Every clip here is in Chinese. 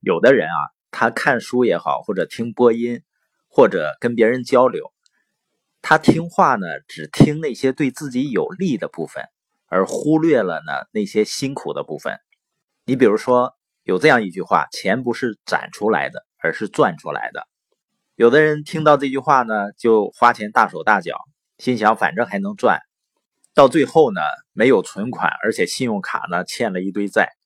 有的人啊，他看书也好，或者听播音，或者跟别人交流，他听话呢，只听那些对自己有利的部分，而忽略了呢那些辛苦的部分。你比如说，有这样一句话：“钱不是攒出来的，而是赚出来的。”有的人听到这句话呢，就花钱大手大脚，心想反正还能赚，到最后呢，没有存款，而且信用卡呢欠了一堆债。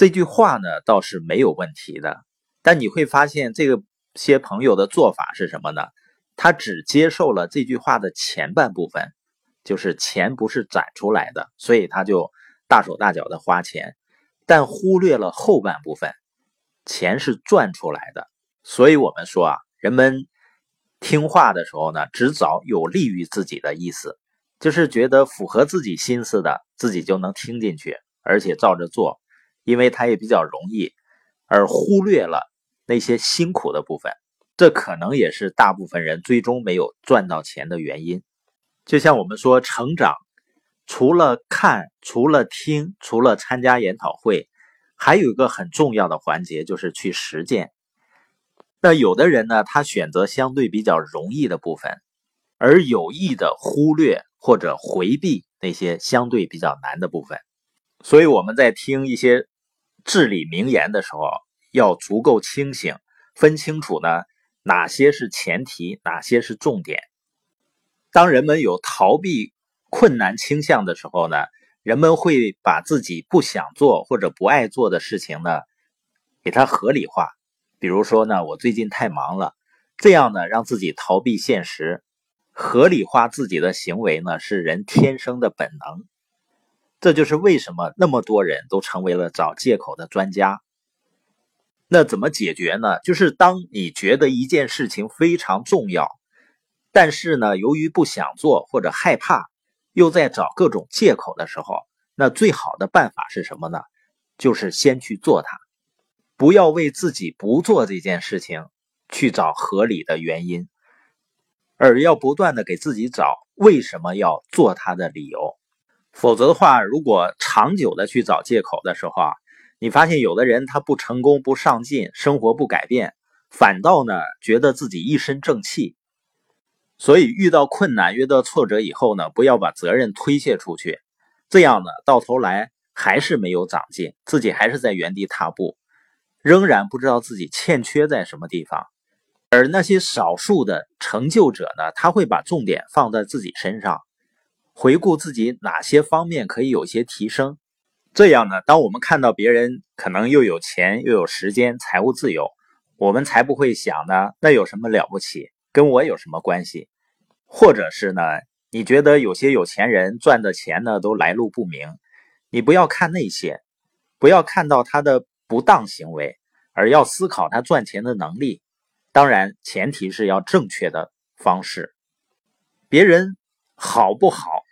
这句话呢倒是没有问题的，但你会发现这个些朋友的做法是什么呢？他只接受了这句话的前半部分，就是钱不是攒出来的，所以他就大手大脚的花钱，但忽略了后半部分，钱是赚出来的。所以我们说啊。人们听话的时候呢，只找有利于自己的意思，就是觉得符合自己心思的，自己就能听进去，而且照着做，因为它也比较容易，而忽略了那些辛苦的部分。这可能也是大部分人最终没有赚到钱的原因。就像我们说，成长除了看、除了听、除了参加研讨会，还有一个很重要的环节，就是去实践。那有的人呢，他选择相对比较容易的部分，而有意的忽略或者回避那些相对比较难的部分。所以我们在听一些至理名言的时候，要足够清醒，分清楚呢哪些是前提，哪些是重点。当人们有逃避困难倾向的时候呢，人们会把自己不想做或者不爱做的事情呢，给它合理化。比如说呢，我最近太忙了，这样呢让自己逃避现实，合理化自己的行为呢是人天生的本能。这就是为什么那么多人都成为了找借口的专家。那怎么解决呢？就是当你觉得一件事情非常重要，但是呢由于不想做或者害怕，又在找各种借口的时候，那最好的办法是什么呢？就是先去做它。不要为自己不做这件事情去找合理的原因，而要不断的给自己找为什么要做它的理由。否则的话，如果长久的去找借口的时候啊，你发现有的人他不成功、不上进，生活不改变，反倒呢觉得自己一身正气。所以遇到困难、遇到挫折以后呢，不要把责任推卸出去，这样呢到头来还是没有长进，自己还是在原地踏步。仍然不知道自己欠缺在什么地方，而那些少数的成就者呢？他会把重点放在自己身上，回顾自己哪些方面可以有些提升。这样呢，当我们看到别人可能又有钱又有时间、财务自由，我们才不会想呢，那有什么了不起？跟我有什么关系？或者是呢，你觉得有些有钱人赚的钱呢都来路不明，你不要看那些，不要看到他的。不当行为，而要思考他赚钱的能力。当然，前提是要正确的方式。别人好不好，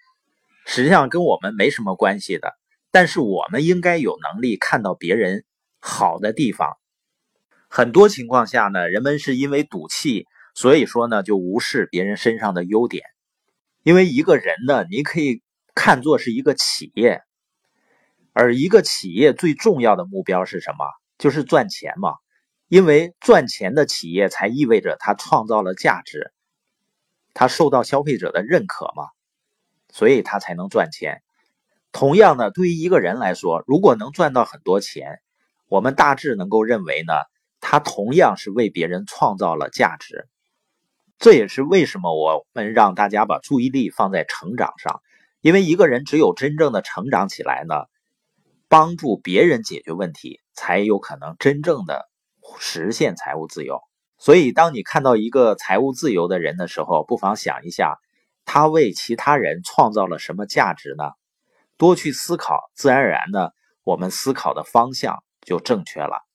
实际上跟我们没什么关系的。但是我们应该有能力看到别人好的地方。很多情况下呢，人们是因为赌气，所以说呢就无视别人身上的优点。因为一个人呢，你可以看作是一个企业。而一个企业最重要的目标是什么？就是赚钱嘛。因为赚钱的企业才意味着它创造了价值，它受到消费者的认可嘛，所以他才能赚钱。同样呢，对于一个人来说，如果能赚到很多钱，我们大致能够认为呢，他同样是为别人创造了价值。这也是为什么我们让大家把注意力放在成长上，因为一个人只有真正的成长起来呢。帮助别人解决问题，才有可能真正的实现财务自由。所以，当你看到一个财务自由的人的时候，不妨想一下，他为其他人创造了什么价值呢？多去思考，自然而然的，我们思考的方向就正确了。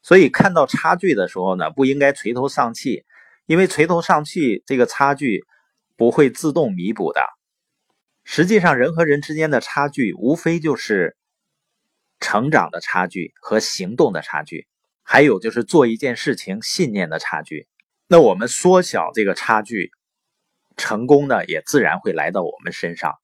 所以，看到差距的时候呢，不应该垂头丧气，因为垂头丧气，这个差距不会自动弥补的。实际上，人和人之间的差距，无非就是。成长的差距和行动的差距，还有就是做一件事情信念的差距。那我们缩小这个差距，成功呢也自然会来到我们身上。